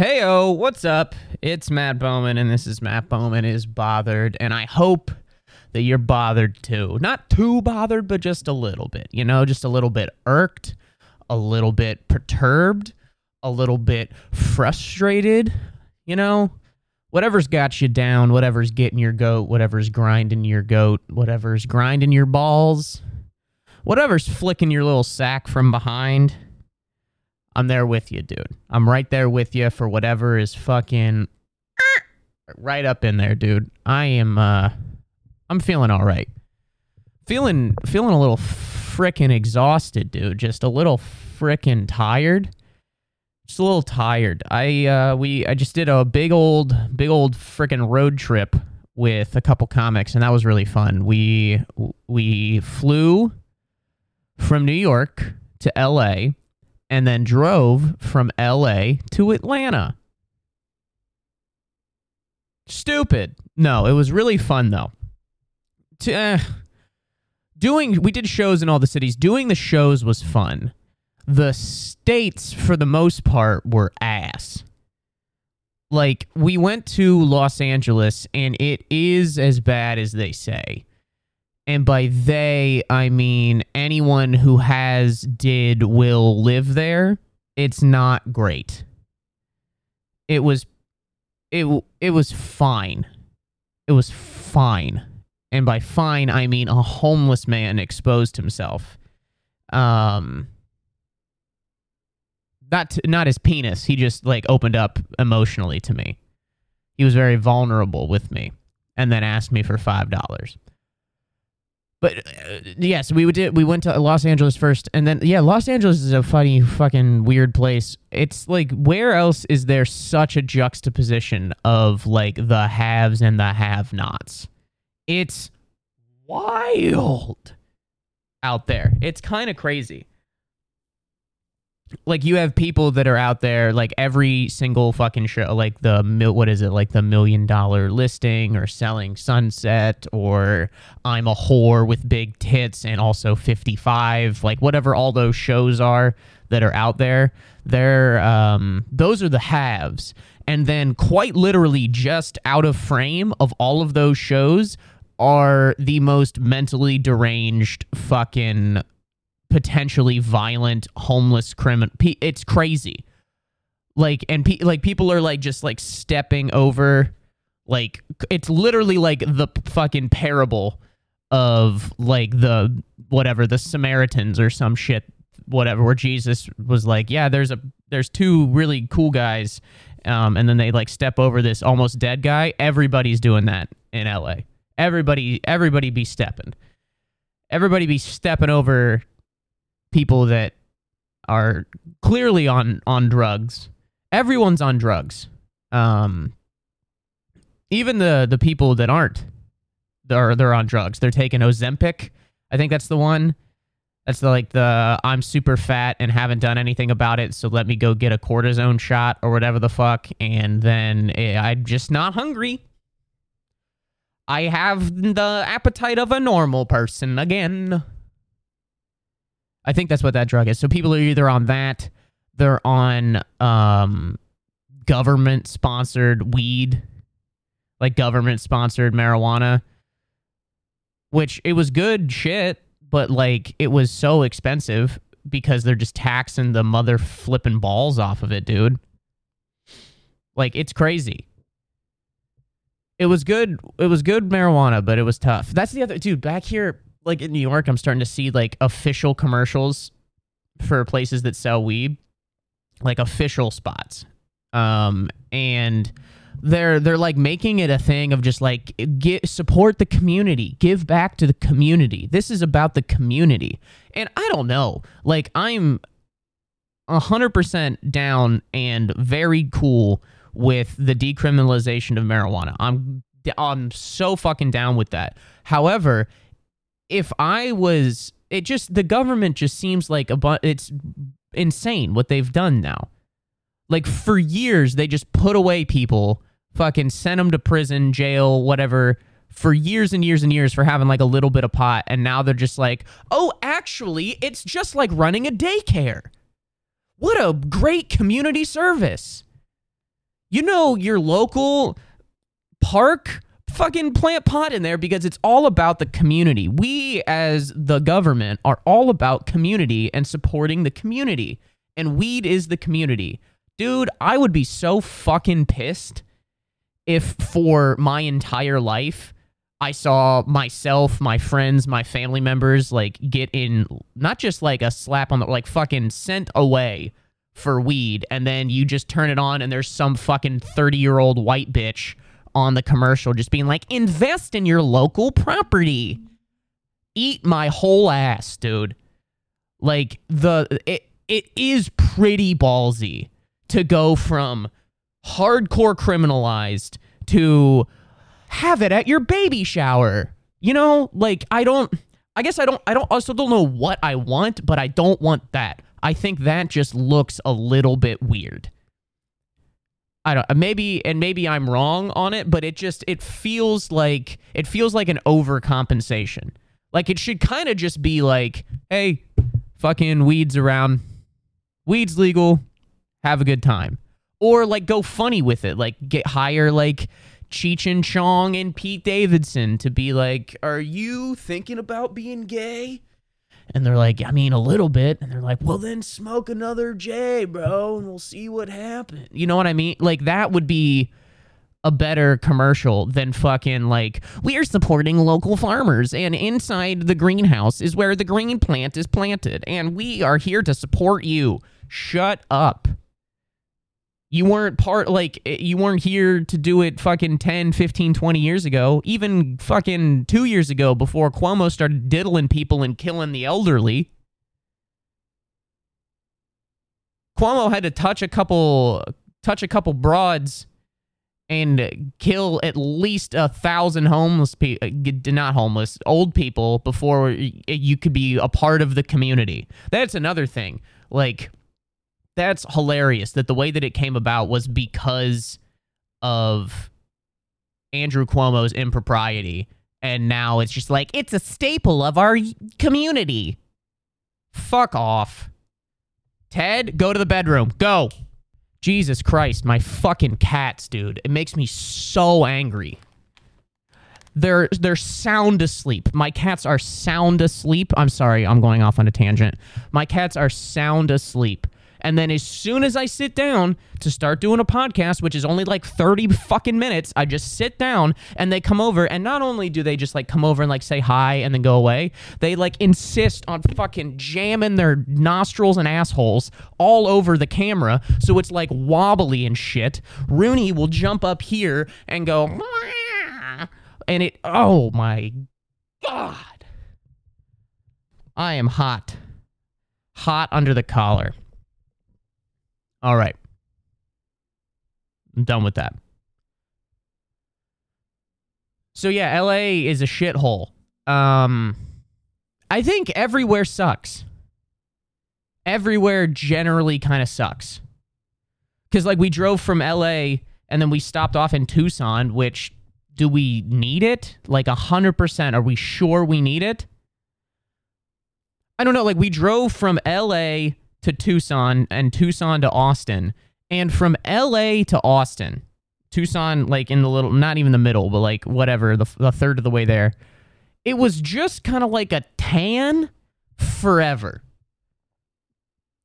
Heyo, what's up? It's Matt Bowman, and this is Matt Bowman is bothered, and I hope that you're bothered too. Not too bothered, but just a little bit. You know, just a little bit irked, a little bit perturbed, a little bit frustrated. You know, whatever's got you down, whatever's getting your goat, whatever's grinding your goat, whatever's grinding your balls, whatever's flicking your little sack from behind. I'm there with you, dude. I'm right there with you for whatever is fucking right up in there, dude. I am uh I'm feeling all right. Feeling feeling a little frickin' exhausted, dude. Just a little frickin' tired. Just a little tired. I uh we I just did a big old big old frickin' road trip with a couple comics and that was really fun. We we flew from New York to LA and then drove from LA to Atlanta. Stupid. No, it was really fun though. To, uh, doing we did shows in all the cities. Doing the shows was fun. The states for the most part were ass. Like we went to Los Angeles and it is as bad as they say and by they I mean anyone who has, did, will live there. It's not great. It was, it it was fine. It was fine, and by fine I mean a homeless man exposed himself. Um, not not his penis. He just like opened up emotionally to me. He was very vulnerable with me, and then asked me for five dollars. But uh, yes, we did. We went to Los Angeles first, and then yeah, Los Angeles is a funny, fucking weird place. It's like where else is there such a juxtaposition of like the haves and the have-nots? It's wild out there. It's kind of crazy like you have people that are out there like every single fucking show like the mil- what is it? Like the million dollar listing or selling sunset or i'm a whore with big tits and also 55 like whatever all those shows are that are out there they're um those are the haves. And then quite literally just out of frame of all of those shows are the most mentally deranged fucking potentially violent homeless criminal. It's crazy. Like and pe- like people are like just like stepping over like it's literally like the fucking parable of like the whatever the Samaritans or some shit whatever where Jesus was like, yeah, there's a there's two really cool guys um, and then they like step over this almost dead guy. Everybody's doing that in LA. Everybody everybody be stepping. Everybody be stepping over people that are clearly on on drugs. Everyone's on drugs. Um, even the the people that aren't, they're they're on drugs. They're taking Ozempic. I think that's the one. That's the like the I'm super fat and haven't done anything about it, so let me go get a cortisone shot or whatever the fuck, and then eh, I'm just not hungry. I have the appetite of a normal person again. I think that's what that drug is. So people are either on that, they're on um, government sponsored weed, like government sponsored marijuana, which it was good shit, but like it was so expensive because they're just taxing the mother flipping balls off of it, dude. Like it's crazy. It was good. It was good marijuana, but it was tough. That's the other dude back here like in New York, I'm starting to see like official commercials for places that sell weed, like official spots. Um, and they're they're like making it a thing of just like get support the community, give back to the community. This is about the community. And I don't know, like I'm a hundred percent down and very cool with the decriminalization of marijuana. I'm I'm so fucking down with that. However, if I was, it just the government just seems like a bu- it's insane what they've done now. Like for years, they just put away people, fucking sent them to prison, jail, whatever, for years and years and years for having like a little bit of pot, and now they're just like, oh, actually, it's just like running a daycare. What a great community service. You know your local park fucking plant pot in there because it's all about the community. We as the government are all about community and supporting the community. And weed is the community. Dude, I would be so fucking pissed if for my entire life I saw myself, my friends, my family members like get in not just like a slap on the like fucking sent away for weed and then you just turn it on and there's some fucking 30-year-old white bitch on the commercial just being like invest in your local property. Eat my whole ass, dude. Like the it it is pretty ballsy to go from hardcore criminalized to have it at your baby shower. You know, like I don't I guess I don't I don't also don't know what I want, but I don't want that. I think that just looks a little bit weird. I don't maybe and maybe I'm wrong on it, but it just it feels like it feels like an overcompensation. Like it should kind of just be like, hey, fucking weeds around. Weeds legal. Have a good time. Or like go funny with it. Like get hire like Cheech and Chong and Pete Davidson to be like, Are you thinking about being gay? And they're like, I mean, a little bit. And they're like, well, then smoke another J, bro, and we'll see what happens. You know what I mean? Like, that would be a better commercial than fucking like, we are supporting local farmers. And inside the greenhouse is where the green plant is planted. And we are here to support you. Shut up. You weren't part, like, eh, you weren't here to do it fucking 10, 15, 20 years ago. Even fucking two years ago before Cuomo started diddling people and killing the elderly. Cuomo had to touch a couple, touch a couple broads and kill at least a thousand homeless people, not homeless, old people before you could be a part of the community. That's another thing. Like, that's hilarious that the way that it came about was because of Andrew Cuomo's impropriety. And now it's just like, it's a staple of our community. Fuck off. Ted, go to the bedroom. Go. Jesus Christ, my fucking cats, dude. It makes me so angry. They're they're sound asleep. My cats are sound asleep. I'm sorry, I'm going off on a tangent. My cats are sound asleep. And then as soon as I sit down to start doing a podcast, which is only like 30 fucking minutes, I just sit down and they come over. And not only do they just like come over and like say hi and then go away, they like insist on fucking jamming their nostrils and assholes all over the camera. So it's like wobbly and shit. Rooney will jump up here and go, and it, oh my God. I am hot. Hot under the collar. All right. I'm done with that. So yeah, LA is a shithole. Um I think everywhere sucks. Everywhere generally kind of sucks. Cuz like we drove from LA and then we stopped off in Tucson, which do we need it? Like 100% are we sure we need it? I don't know, like we drove from LA to Tucson and Tucson to Austin. And from LA to Austin, Tucson, like in the little, not even the middle, but like whatever, the, the third of the way there, it was just kind of like a tan forever.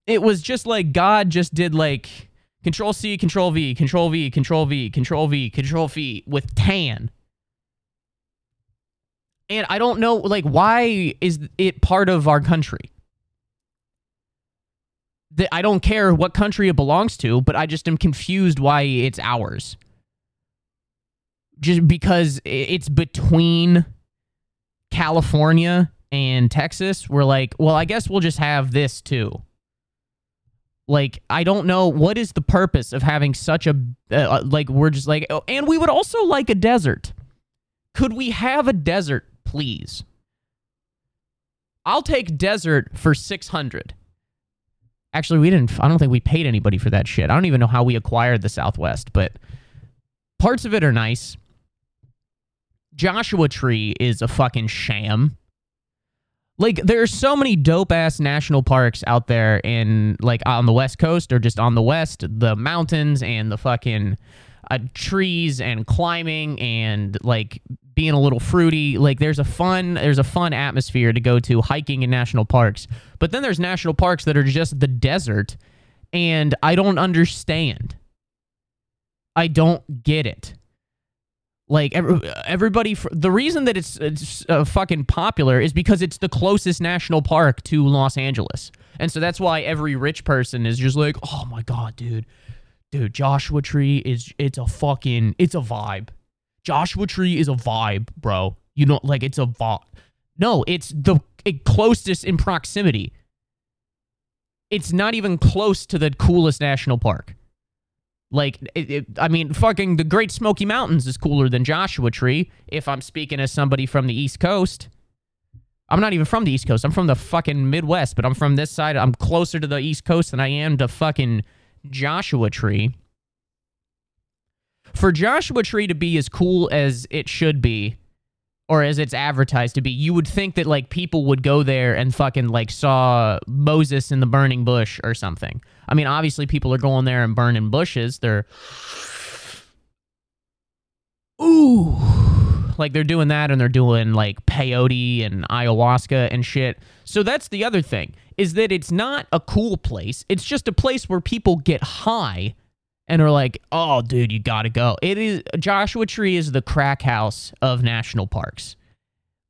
It was just like God just did like Control C, Control V, Control V, Control V, Control V, Control V with tan. And I don't know, like, why is it part of our country? That I don't care what country it belongs to, but I just am confused why it's ours. Just because it's between California and Texas, we're like, well, I guess we'll just have this too. Like, I don't know what is the purpose of having such a uh, uh like we're just like, oh, and we would also like a desert. Could we have a desert, please? I'll take desert for 600. Actually, we didn't. I don't think we paid anybody for that shit. I don't even know how we acquired the Southwest, but parts of it are nice. Joshua Tree is a fucking sham. Like there are so many dope ass national parks out there in like on the west coast or just on the west, the mountains and the fucking uh, trees and climbing and like being a little fruity. Like there's a fun there's a fun atmosphere to go to hiking in national parks. But then there's national parks that are just the desert and I don't understand. I don't get it. Like every, everybody, the reason that it's, it's uh, fucking popular is because it's the closest national park to Los Angeles, and so that's why every rich person is just like, "Oh my god, dude, dude, Joshua Tree is it's a fucking it's a vibe. Joshua Tree is a vibe, bro. You know, like it's a vibe. No, it's the it closest in proximity. It's not even close to the coolest national park. Like, it, it, I mean, fucking the Great Smoky Mountains is cooler than Joshua Tree. If I'm speaking as somebody from the East Coast, I'm not even from the East Coast. I'm from the fucking Midwest, but I'm from this side. I'm closer to the East Coast than I am to fucking Joshua Tree. For Joshua Tree to be as cool as it should be, or as it's advertised to be, you would think that like people would go there and fucking like saw Moses in the burning bush or something. I mean, obviously people are going there and burning bushes. They're ooh, like they're doing that and they're doing like peyote and ayahuasca and shit. So that's the other thing is that it's not a cool place. It's just a place where people get high and are like, "Oh, dude, you gotta go." It is Joshua Tree is the crack house of national parks.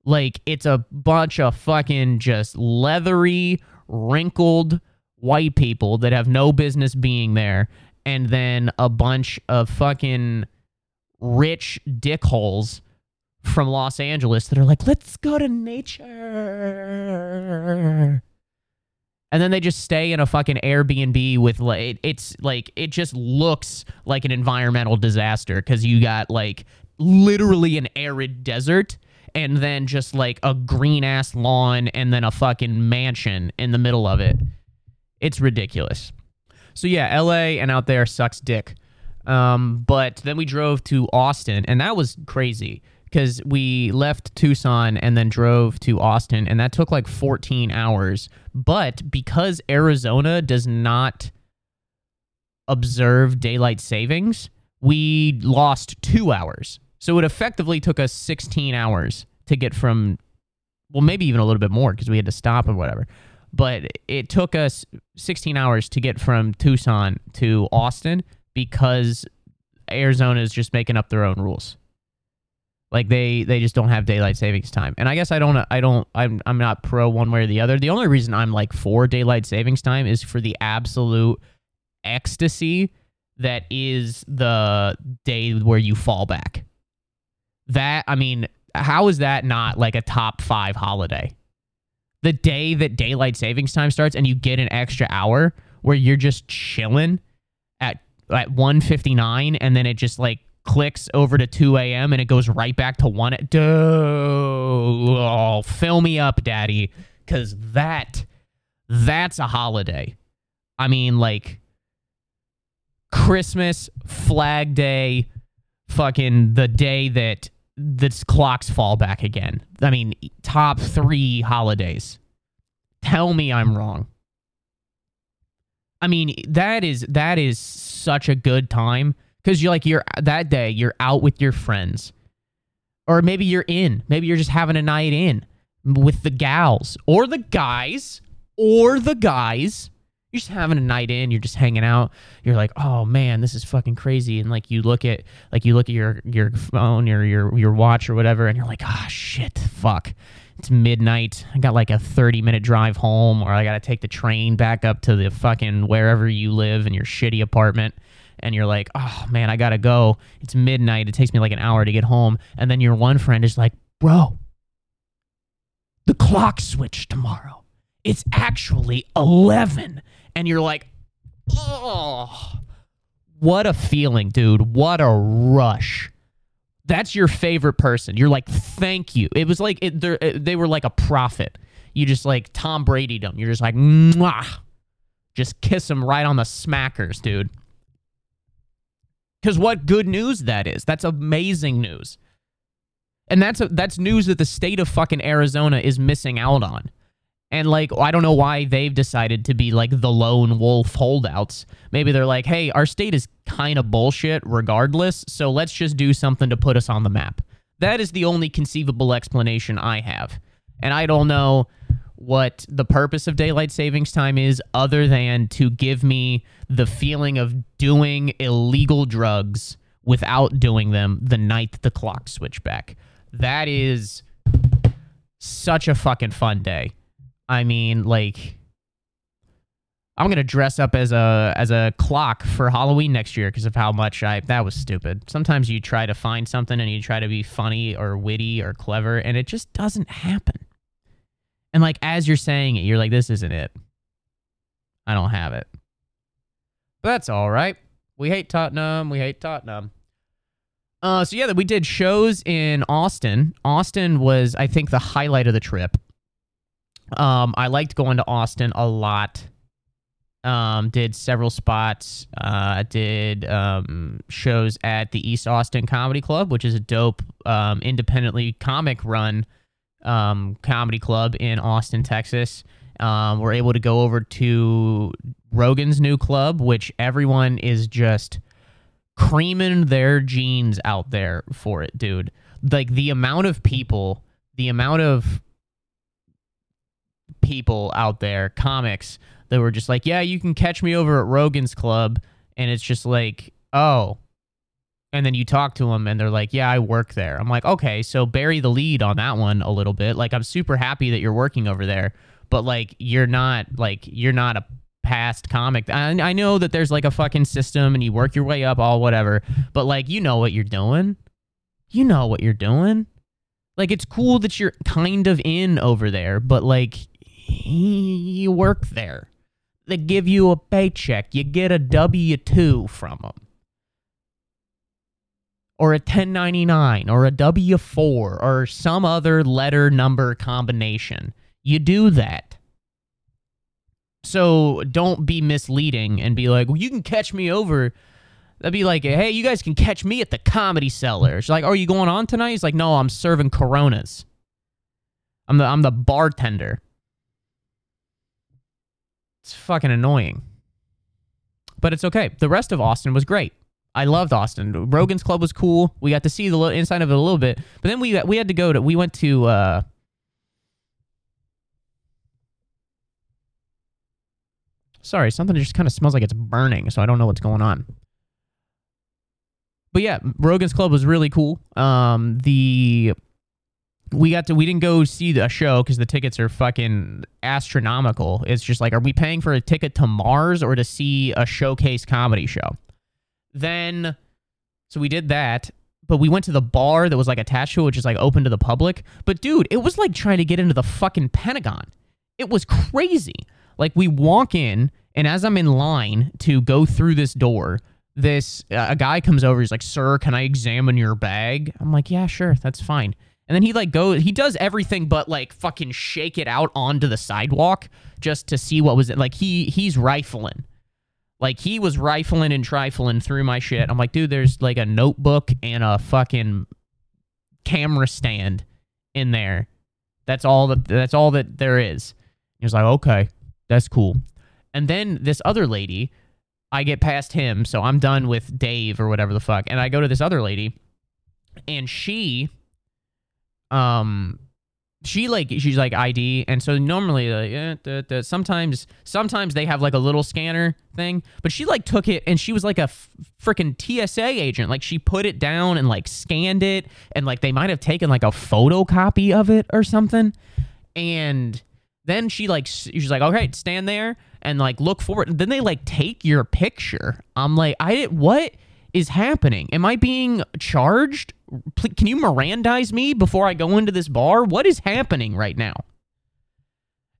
Like it's a bunch of fucking just leathery, wrinkled white people that have no business being there, and then a bunch of fucking rich dickholes from Los Angeles that are like, "Let's go to nature." And then they just stay in a fucking Airbnb with like it's like it just looks like an environmental disaster because you got like literally an arid desert and then just like a green ass lawn and then a fucking mansion in the middle of it. It's ridiculous. So yeah, LA and out there sucks dick. Um, but then we drove to Austin and that was crazy because we left Tucson and then drove to Austin, and that took like 14 hours. But because Arizona does not observe daylight savings, we lost two hours. So it effectively took us 16 hours to get from, well, maybe even a little bit more because we had to stop or whatever. But it took us 16 hours to get from Tucson to Austin because Arizona is just making up their own rules. Like they they just don't have daylight savings time. And I guess I don't I don't I'm I'm not pro one way or the other. The only reason I'm like for daylight savings time is for the absolute ecstasy that is the day where you fall back. That I mean, how is that not like a top 5 holiday? The day that daylight savings time starts and you get an extra hour where you're just chilling at at 159 and then it just like clicks over to 2 a.m. and it goes right back to 1. Dude, oh, fill me up, daddy. Because that, that's a holiday. I mean, like Christmas, Flag Day, fucking the day that the clocks fall back again. I mean, top three holidays. Tell me I'm wrong. I mean, that is that is such a good time because you're like you're that day you're out with your friends. Or maybe you're in. Maybe you're just having a night in with the gals or the guys or the guys. You're just having a night in. You're just hanging out. You're like oh man this is fucking crazy. And like you look at like you look at your your phone or your your watch or whatever and you're like ah oh, shit fuck. It's midnight. I got like a 30 minute drive home or i gotta take the train back up to the fucking wherever you live in your shitty apartment and you're like, oh man, I gotta go. It's midnight. It takes me like an hour to get home. And then your one friend is like, bro, the clock switched tomorrow. It's actually 11. And you're like, oh, what a feeling, dude. What a rush. That's your favorite person. You're like, thank you. It was like it, it, uh, they were like a prophet. You just like Tom Brady them. You're just like, mwah. Just kiss them right on the smackers, dude. Because what good news that is. That's amazing news. And that's a, that's news that the state of fucking Arizona is missing out on. And like, I don't know why they've decided to be like the lone wolf holdouts. Maybe they're like, hey, our state is kind of bullshit regardless, so let's just do something to put us on the map. That is the only conceivable explanation I have. And I don't know what the purpose of daylight savings time is other than to give me the feeling of doing illegal drugs without doing them the night the clock switch back. That is such a fucking fun day. I mean, like I'm gonna dress up as a as a clock for Halloween next year because of how much I that was stupid. Sometimes you try to find something and you try to be funny or witty or clever, and it just doesn't happen. And like as you're saying it, you're like, this isn't it. I don't have it. But that's all right. We hate Tottenham. We hate Tottenham. Uh, so yeah, that we did shows in Austin. Austin was, I think, the highlight of the trip. Um, I liked going to Austin a lot. Um, did several spots. Uh, did um, shows at the East Austin Comedy Club, which is a dope um, independently comic run um, comedy club in Austin, Texas. Um, we're able to go over to Rogan's new club, which everyone is just creaming their jeans out there for it, dude. Like the amount of people, the amount of people out there, comics that were just like, yeah, you can catch me over at Rogan's club. And it's just like, oh, and then you talk to them and they're like, "Yeah, I work there." I'm like, "Okay, so bury the lead on that one a little bit. Like I'm super happy that you're working over there, but like you're not like you're not a past comic. I, I know that there's like a fucking system and you work your way up all whatever, but like you know what you're doing. You know what you're doing. Like it's cool that you're kind of in over there, but like you work there. They give you a paycheck. You get a W 2 from them or a 1099 or a W4 or some other letter number combination. You do that. So don't be misleading and be like, well, you can catch me over. That'd be like, hey, you guys can catch me at the comedy cellar. She's like, are you going on tonight? He's like, no, I'm serving coronas. I'm the I'm the bartender. It's fucking annoying. But it's okay. The rest of Austin was great. I loved Austin. Rogan's Club was cool. We got to see the inside of it a little bit, but then we we had to go to. We went to. Uh, sorry, something just kind of smells like it's burning, so I don't know what's going on. But yeah, Rogan's Club was really cool. Um, the we got to we didn't go see the show because the tickets are fucking astronomical. It's just like, are we paying for a ticket to Mars or to see a showcase comedy show? Then, so we did that, but we went to the bar that was like attached to it, which is like open to the public. But dude, it was like trying to get into the fucking Pentagon. It was crazy. Like we walk in, and as I'm in line to go through this door, this uh, a guy comes over. He's like, "Sir, can I examine your bag?" I'm like, "Yeah, sure, that's fine." And then he like goes, he does everything but like fucking shake it out onto the sidewalk just to see what was it. Like he he's rifling. Like he was rifling and trifling through my shit. I'm like, dude, there's like a notebook and a fucking camera stand in there. That's all that that's all that there is. He was like, okay, that's cool. And then this other lady, I get past him, so I'm done with Dave or whatever the fuck, and I go to this other lady, and she, um, she like she's like ID, and so normally like eh, da, da, sometimes sometimes they have like a little scanner thing, but she like took it and she was like a f- freaking TSA agent. Like she put it down and like scanned it, and like they might have taken like a photocopy of it or something, and then she like she's like okay stand there and like look forward. Then they like take your picture. I'm like I did what is happening? Am I being charged? Can you Mirandize me before I go into this bar? What is happening right now?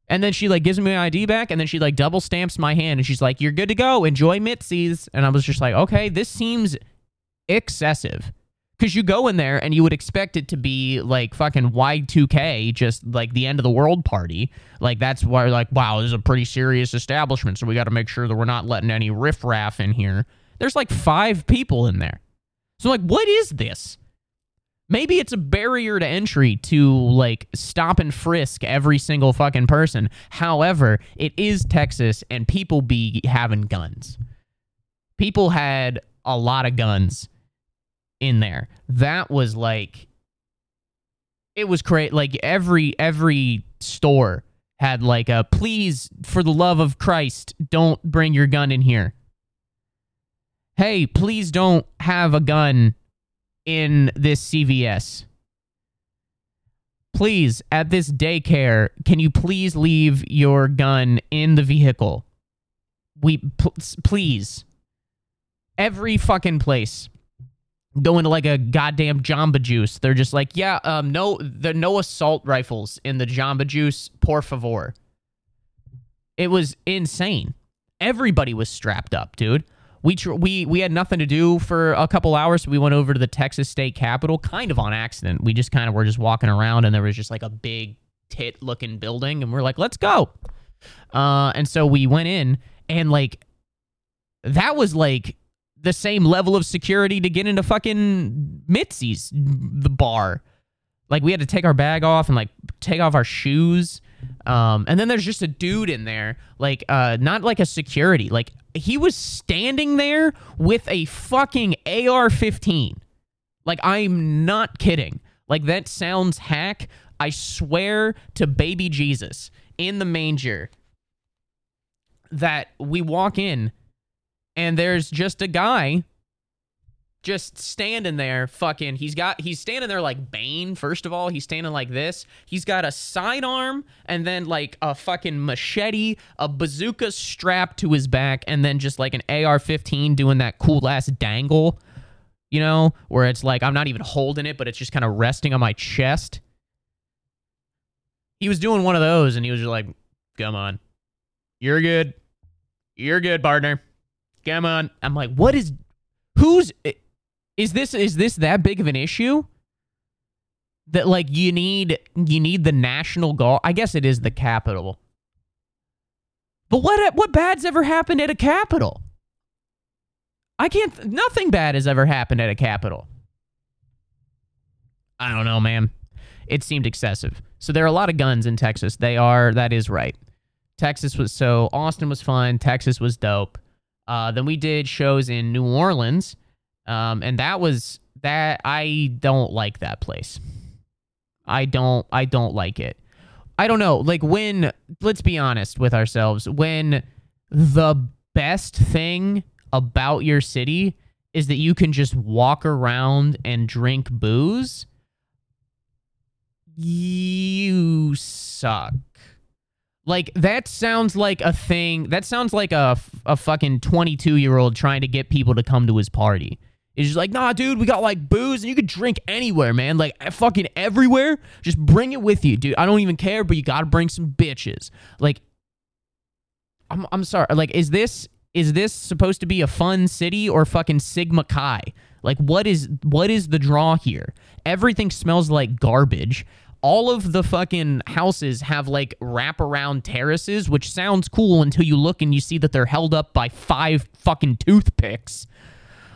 And then she like gives me my ID back, and then she like double stamps my hand, and she's like, "You're good to go. Enjoy Mitzi's." And I was just like, "Okay, this seems excessive." Because you go in there and you would expect it to be like fucking Y2K, just like the end of the world party. Like, that's why, like, wow, this is a pretty serious establishment. So we got to make sure that we're not letting any riffraff in here. There's like five people in there. So, like, what is this? Maybe it's a barrier to entry to like stop and frisk every single fucking person. However, it is Texas and people be having guns. People had a lot of guns in there. That was like it was crazy. Like every every store had like a please for the love of Christ, don't bring your gun in here. Hey, please don't have a gun in this CVS. Please, at this daycare, can you please leave your gun in the vehicle? We please. Every fucking place go into like a goddamn Jamba Juice. They're just like, yeah, um, no, the no assault rifles in the Jamba Juice, por favor. It was insane. Everybody was strapped up, dude. We tr- we we had nothing to do for a couple hours, so we went over to the Texas State Capitol, kind of on accident. We just kind of were just walking around, and there was just like a big tit looking building, and we're like, let's go. Uh, and so we went in, and like that was like the same level of security to get into fucking Mitzi's, the bar. Like we had to take our bag off and like take off our shoes. Um, and then there's just a dude in there, like uh, not like a security, like he was standing there with a fucking AR-15. Like I'm not kidding. Like that sounds hack. I swear to baby Jesus in the manger that we walk in and there's just a guy just standing there fucking he's got he's standing there like Bane first of all. He's standing like this. He's got a sidearm and then like a fucking machete a bazooka strapped to his back and then just like an AR15 doing that cool ass dangle you know where it's like I'm not even holding it but it's just kind of resting on my chest. He was doing one of those and he was just like come on. You're good. You're good partner. Come on. I'm like, what is, who's, is this, is this that big of an issue? That like you need, you need the National Guard. I guess it is the capital. But what, what bad's ever happened at a capital? I can't, nothing bad has ever happened at a capital. I don't know, man. It seemed excessive. So there are a lot of guns in Texas. They are, that is right. Texas was so, Austin was fun. Texas was dope. Uh, then we did shows in New Orleans, um, and that was that. I don't like that place. I don't. I don't like it. I don't know. Like when, let's be honest with ourselves. When the best thing about your city is that you can just walk around and drink booze, you suck. Like that sounds like a thing. That sounds like a, a fucking 22 year old trying to get people to come to his party. It's just like, nah, dude, we got like booze and you could drink anywhere, man. Like eh, fucking everywhere. Just bring it with you, dude. I don't even care, but you gotta bring some bitches. Like, I'm I'm sorry. Like, is this is this supposed to be a fun city or fucking Sigma Chi? Like, what is what is the draw here? Everything smells like garbage all of the fucking houses have like wraparound terraces, which sounds cool until you look and you see that they're held up by five fucking toothpicks.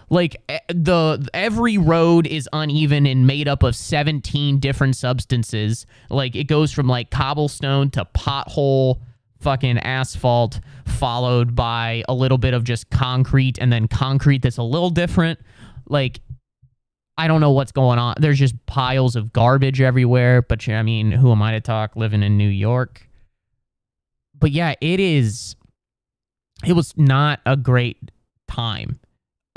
Like the every road is uneven and made up of 17 different substances. Like it goes from like cobblestone to pothole fucking asphalt followed by a little bit of just concrete and then concrete that's a little different. Like I don't know what's going on. There's just piles of garbage everywhere. But I mean, who am I to talk living in New York? But yeah, it is. It was not a great time.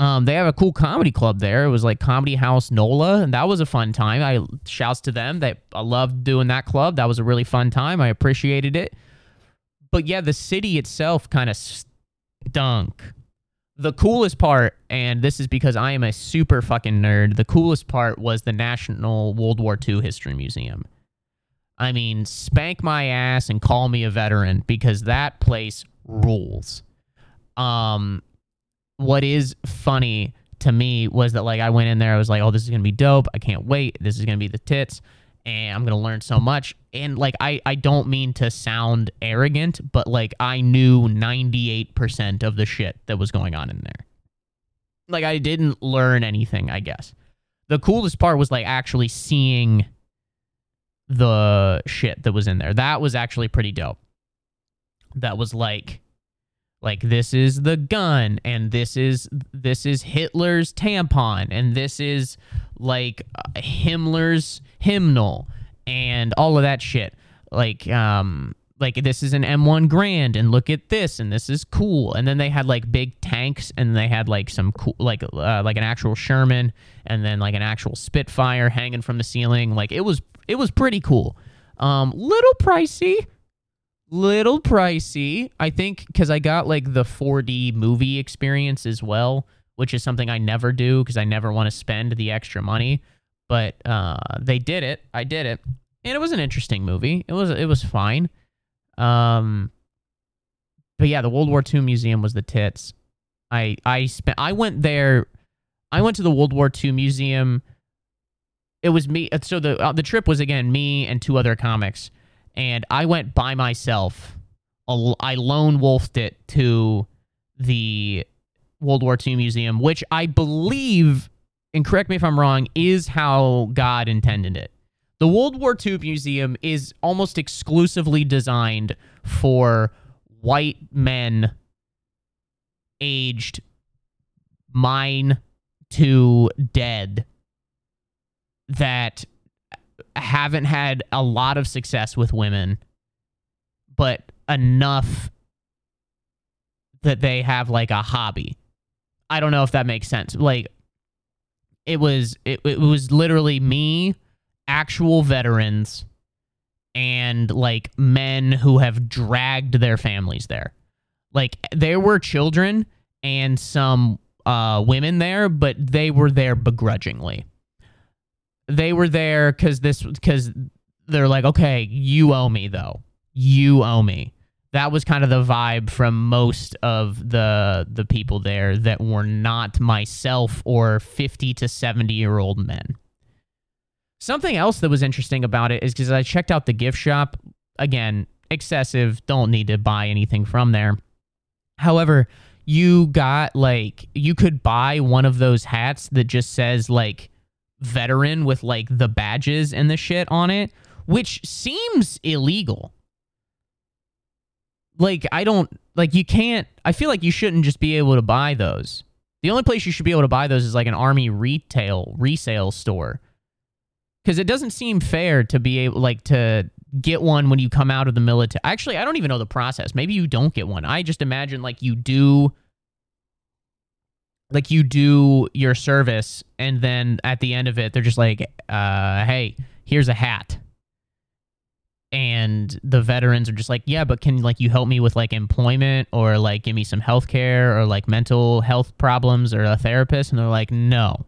Um, they have a cool comedy club there. It was like Comedy House NOLA, and that was a fun time. I shouts to them. That I loved doing that club. That was a really fun time. I appreciated it. But yeah, the city itself kind of stunk the coolest part, and this is because I am a super fucking nerd, the coolest part was the National World War II History Museum. I mean, spank my ass and call me a veteran because that place rules. Um, what is funny to me was that like I went in there, I was like, oh, this is gonna be dope. I can't wait. This is gonna be the tits and I'm gonna learn so much. And like I, I don't mean to sound arrogant, but like I knew 98% of the shit that was going on in there. Like I didn't learn anything, I guess. The coolest part was like actually seeing the shit that was in there. That was actually pretty dope. That was like like this is the gun and this is this is Hitler's tampon and this is like Himmler's hymnal and all of that shit. Like um like this is an M1 grand and look at this and this is cool. And then they had like big tanks and they had like some cool like uh, like an actual Sherman and then like an actual Spitfire hanging from the ceiling. Like it was it was pretty cool. Um little pricey. Little pricey. I think cuz I got like the 4D movie experience as well, which is something I never do cuz I never want to spend the extra money. But uh they did it. I did it. And it was an interesting movie. It was it was fine. Um, but yeah, the World War II museum was the tits. I I spent I went there. I went to the World War II museum. It was me. So the uh, the trip was again me and two other comics, and I went by myself. I lone wolfed it to the World War II museum, which I believe, and correct me if I'm wrong, is how God intended it. The World War II Museum is almost exclusively designed for white men aged mine to dead that haven't had a lot of success with women, but enough that they have like a hobby. I don't know if that makes sense. Like it was it, it was literally me actual veterans and like men who have dragged their families there. Like there were children and some uh, women there, but they were there begrudgingly. They were there because this because they're like, okay, you owe me though. You owe me. That was kind of the vibe from most of the the people there that were not myself or 50 to 70 year old men. Something else that was interesting about it is because I checked out the gift shop. Again, excessive. Don't need to buy anything from there. However, you got like, you could buy one of those hats that just says like veteran with like the badges and the shit on it, which seems illegal. Like, I don't, like, you can't, I feel like you shouldn't just be able to buy those. The only place you should be able to buy those is like an army retail resale store because it doesn't seem fair to be able like to get one when you come out of the military. Actually, I don't even know the process. Maybe you don't get one. I just imagine like you do like you do your service and then at the end of it they're just like uh hey, here's a hat. And the veterans are just like, yeah, but can like you help me with like employment or like give me some health care or like mental health problems or a therapist? And they're like, no.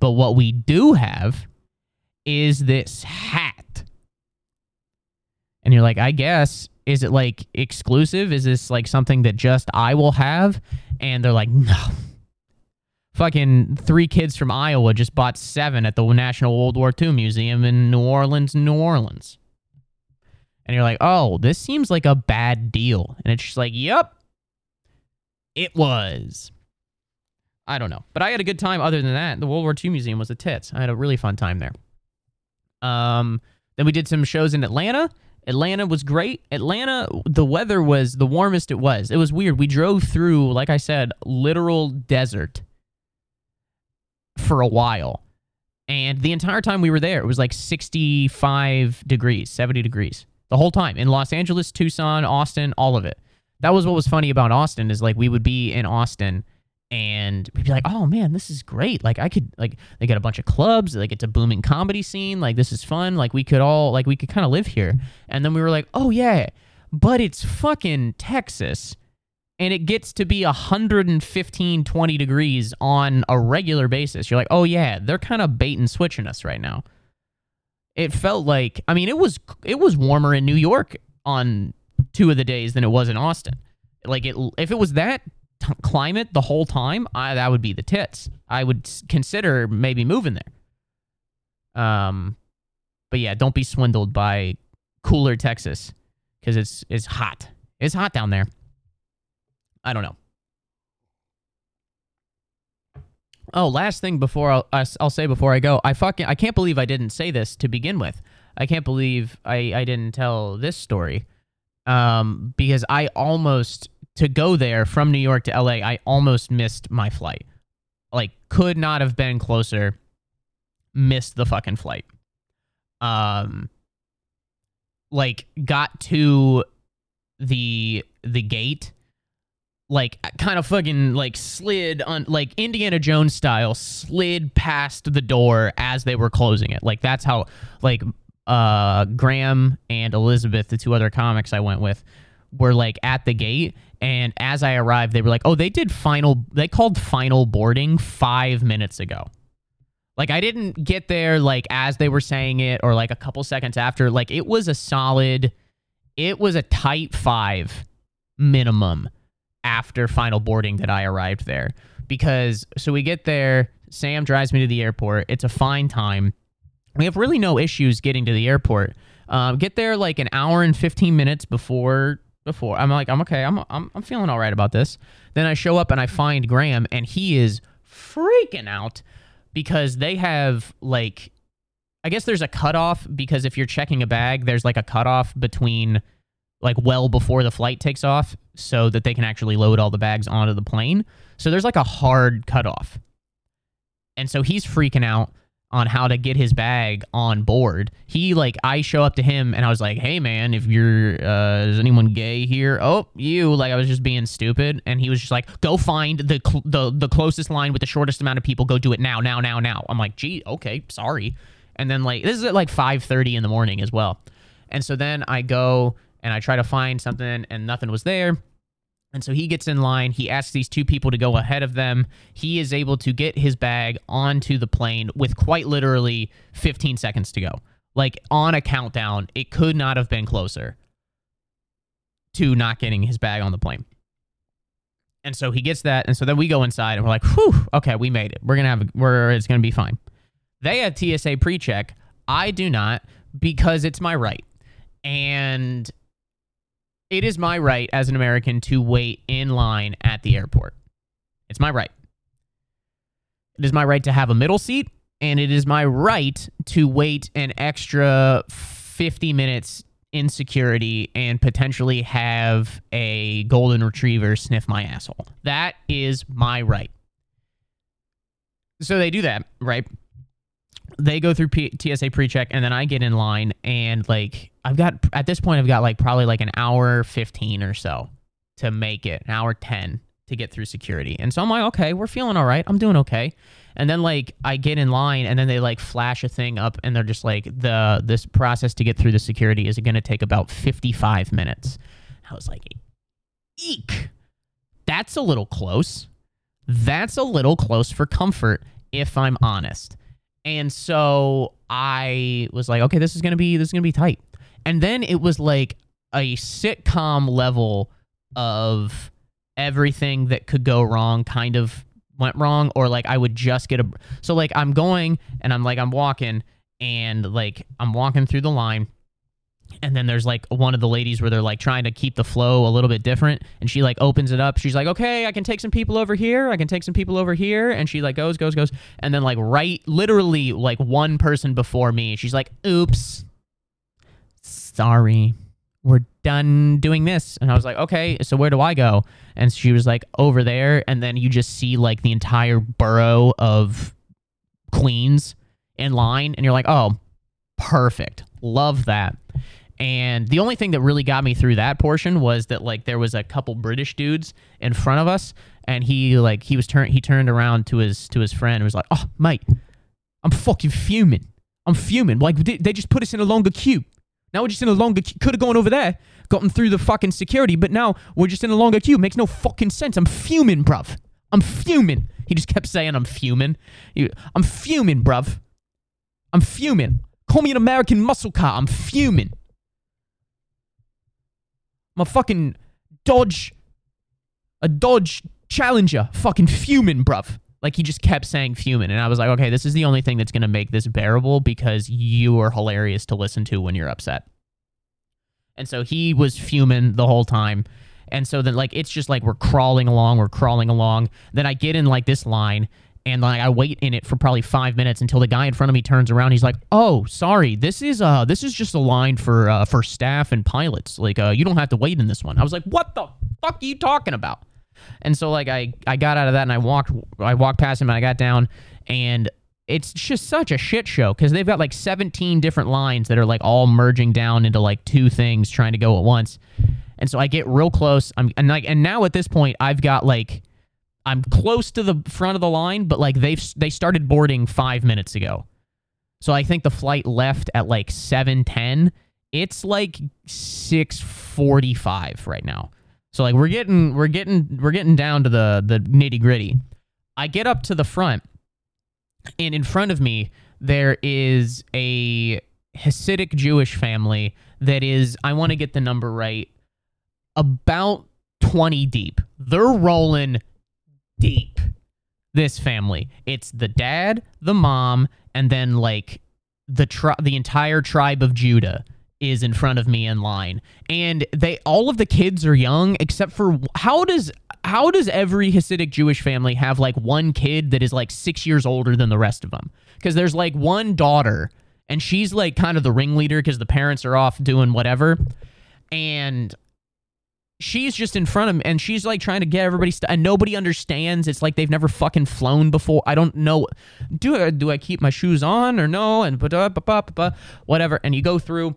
But what we do have is this hat? And you're like, I guess. Is it like exclusive? Is this like something that just I will have? And they're like, no. Fucking three kids from Iowa just bought seven at the National World War II Museum in New Orleans, New Orleans. And you're like, oh, this seems like a bad deal. And it's just like, yep, it was. I don't know. But I had a good time other than that. The World War II Museum was a tits. I had a really fun time there. Um, then we did some shows in Atlanta. Atlanta was great. Atlanta, the weather was the warmest it was. It was weird. We drove through, like I said, literal desert for a while. And the entire time we were there, it was like 65 degrees, 70 degrees the whole time in Los Angeles, Tucson, Austin, all of it. That was what was funny about Austin is like we would be in Austin and we'd be like, "Oh man, this is great! Like I could like they got a bunch of clubs, like it's a booming comedy scene. Like this is fun. Like we could all like we could kind of live here." And then we were like, "Oh yeah, but it's fucking Texas." And it gets to be 115, 20 degrees on a regular basis. You're like, oh yeah, they're kind of bait and switching us right now. It felt like, I mean, it was it was warmer in New York on two of the days than it was in Austin. Like it, if it was that t- climate the whole time, I, that would be the tits. I would consider maybe moving there. Um, but yeah, don't be swindled by cooler Texas because it's it's hot. It's hot down there. I don't know. Oh, last thing before I'll, I'll say before I go, I fucking I can't believe I didn't say this to begin with. I can't believe I I didn't tell this story, um, because I almost to go there from New York to LA, I almost missed my flight. Like, could not have been closer. Missed the fucking flight. Um, like got to the the gate like kind of fucking like slid on like Indiana Jones style slid past the door as they were closing it. Like that's how like uh Graham and Elizabeth, the two other comics I went with, were like at the gate and as I arrived they were like, "Oh, they did final they called final boarding 5 minutes ago." Like I didn't get there like as they were saying it or like a couple seconds after. Like it was a solid it was a tight 5 minimum after final boarding that I arrived there. Because so we get there, Sam drives me to the airport. It's a fine time. We have really no issues getting to the airport. Uh, get there like an hour and 15 minutes before before. I'm like, I'm okay. I'm, I'm I'm feeling all right about this. Then I show up and I find Graham and he is freaking out because they have like I guess there's a cutoff because if you're checking a bag, there's like a cutoff between like well before the flight takes off so that they can actually load all the bags onto the plane. So there's like a hard cutoff. And so he's freaking out on how to get his bag on board. He like I show up to him and I was like, "Hey man, if you're uh is anyone gay here?" "Oh, you." Like I was just being stupid and he was just like, "Go find the cl- the the closest line with the shortest amount of people. Go do it now, now, now, now." I'm like, "Gee, okay, sorry." And then like this is at like 5:30 in the morning as well. And so then I go and I try to find something and nothing was there. And so he gets in line. He asks these two people to go ahead of them. He is able to get his bag onto the plane with quite literally 15 seconds to go. Like on a countdown, it could not have been closer to not getting his bag on the plane. And so he gets that. And so then we go inside and we're like, whew, okay, we made it. We're going to have, we're, it's going to be fine. They have TSA pre check. I do not because it's my right. And it is my right as an American to wait in line at the airport. It's my right. It is my right to have a middle seat, and it is my right to wait an extra 50 minutes in security and potentially have a golden retriever sniff my asshole. That is my right. So they do that, right? They go through P- TSA pre-check and then I get in line and like I've got at this point I've got like probably like an hour 15 or so to make it, an hour 10 to get through security. And so I'm like, okay, we're feeling all right. I'm doing okay. And then like I get in line and then they like flash a thing up and they're just like the this process to get through the security is going to take about 55 minutes. I was like, "Eek. That's a little close. That's a little close for comfort if I'm honest." And so I was like, okay, this is gonna be this is gonna be tight. And then it was like a sitcom level of everything that could go wrong kind of went wrong or like I would just get a so like I'm going and I'm like I'm walking and like I'm walking through the line and then there's like one of the ladies where they're like trying to keep the flow a little bit different and she like opens it up. She's like okay i can take some people over here. I can take some people over here. And she like goes goes goes. And then like right literally like one person before me she's like oops. Sorry. We're done doing this. And i was like okay so where do i go? And she was like over there. And then you just see like the entire borough of queens in line. And you're like oh perfect. Love that and the only thing that really got me through that portion was that like there was a couple British dudes in front of us, and he like he was turned he turned around to his to his friend and was like, "Oh mate, I'm fucking fuming. I'm fuming. Like they, they just put us in a longer queue. Now we're just in a longer queue. Could have gone over there, gotten through the fucking security, but now we're just in a longer queue. Makes no fucking sense. I'm fuming, bruv. I'm fuming. He just kept saying I'm fuming. I'm fuming, bruv. I'm fuming. Call me an American muscle car. I'm fuming. A fucking Dodge, a Dodge Challenger, fucking fuming, bruv. Like he just kept saying fuming, and I was like, okay, this is the only thing that's gonna make this bearable because you are hilarious to listen to when you're upset. And so he was fuming the whole time. And so then like it's just like we're crawling along, we're crawling along. Then I get in like this line and like I wait in it for probably five minutes until the guy in front of me turns around. He's like, "Oh, sorry, this is uh this is just a line for uh for staff and pilots. Like uh you don't have to wait in this one." I was like, "What the fuck are you talking about?" And so like I I got out of that and I walked I walked past him and I got down and it's just such a shit show because they've got like 17 different lines that are like all merging down into like two things trying to go at once. And so I get real close. I'm and like and now at this point I've got like I'm close to the front of the line, but like they've they started boarding five minutes ago. So I think the flight left at like 7:10. It's like 6:45 right now. So like we're getting we're getting we're getting down to the the nitty gritty. I get up to the front, and in front of me there is a Hasidic Jewish family that is I want to get the number right about 20 deep. They're rolling deep. This family. It's the dad, the mom, and then like the tri- the entire tribe of Judah is in front of me in line. And they all of the kids are young except for how does how does every Hasidic Jewish family have like one kid that is like 6 years older than the rest of them? Cuz there's like one daughter and she's like kind of the ringleader cuz the parents are off doing whatever. And she's just in front of me and she's like trying to get everybody st- and nobody understands. It's like they've never fucking flown before. I don't know. Do I, do i keep my shoes on or no? And whatever. And you go through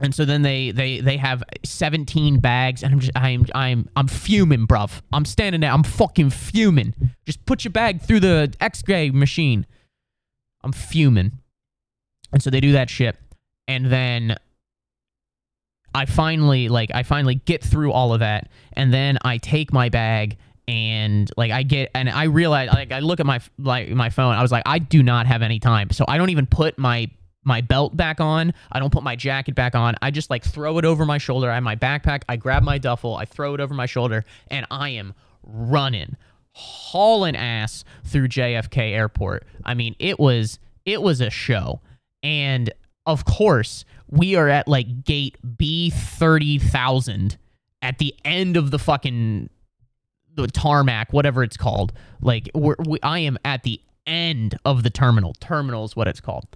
and so then they they they have 17 bags and i'm just i'm i'm i'm fuming bruv. I'm standing there. I'm fucking fuming. Just put your bag through the x-ray machine. I'm fuming. And so they do that shit. And then I finally like I finally get through all of that and then I take my bag and like I get and I realize like I look at my like my phone. I was like I do not have any time. So I don't even put my my belt back on. I don't put my jacket back on. I just like throw it over my shoulder. I have my backpack. I grab my duffel. I throw it over my shoulder and I am running hauling ass through JFK airport. I mean it was it was a show. And of course we are at like gate B thirty thousand at the end of the fucking the tarmac, whatever it's called. Like we, I am at the end of the terminal. Terminal is what it's called.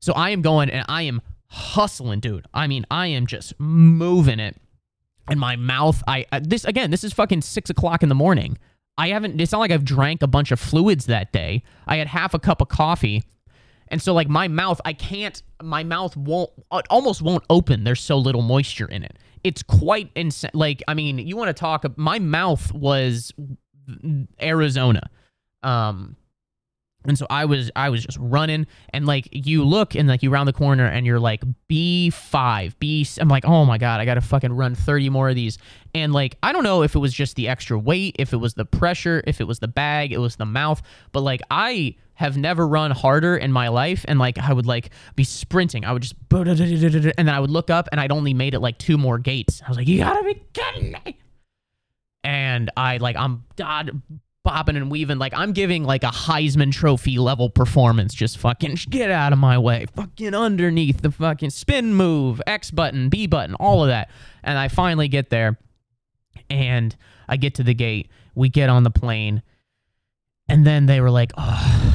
So I am going and I am hustling, dude. I mean, I am just moving it. And my mouth, I this again, this is fucking six o'clock in the morning. I haven't. It's not like I've drank a bunch of fluids that day. I had half a cup of coffee and so like my mouth, I can't my mouth won't almost won't open. There's so little moisture in it. It's quite insane. Like I mean, you want to talk my mouth was Arizona. Um and so I was I was just running and like you look and like you round the corner and you're like B5, B I'm like, "Oh my god, I got to fucking run 30 more of these." And like I don't know if it was just the extra weight, if it was the pressure, if it was the bag, it was the mouth, but like I have never run harder in my life and like I would like be sprinting. I would just and then I would look up and I'd only made it like two more gates. I was like, "You got to be kidding me." And I like I'm God bobbing and weaving like I'm giving like a Heisman Trophy level performance. Just fucking get out of my way. Fucking underneath the fucking spin move, X button, B button, all of that. And I finally get there and I get to the gate. We get on the plane. And then they were like, oh,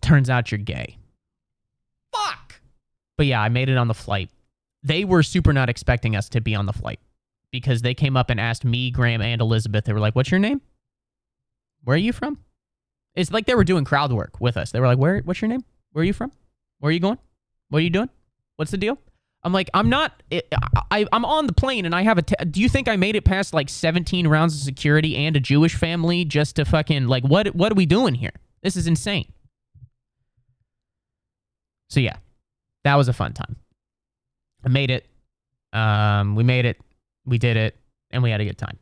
turns out you're gay. Fuck. But yeah, I made it on the flight. They were super not expecting us to be on the flight because they came up and asked me, Graham, and Elizabeth. They were like, "What's your name? Where are you from?" It's like they were doing crowd work with us. They were like, "Where? What's your name? Where are you from? Where are you going? What are you doing? What's the deal?" I'm like, I'm not. I, am on the plane and I have a. T- do you think I made it past like 17 rounds of security and a Jewish family just to fucking like what? What are we doing here? This is insane. So yeah, that was a fun time. I made it. Um, we made it. We did it, and we had a good time.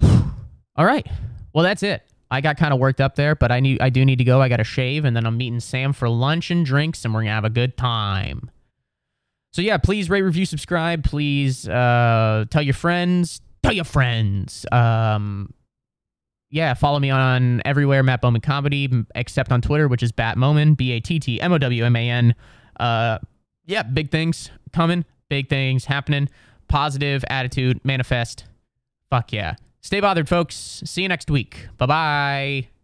All right. Well, that's it. I got kind of worked up there, but I need I do need to go. I got to shave, and then I'm meeting Sam for lunch and drinks, and we're gonna have a good time. So yeah, please rate, review, subscribe. Please uh, tell your friends. Tell your friends. Um, yeah, follow me on everywhere, Matt Bowman Comedy, except on Twitter, which is Battmowman, B A T T M O W M A N. Uh, yeah, big things coming, big things happening. Positive attitude, manifest. Fuck yeah. Stay bothered, folks. See you next week. Bye bye.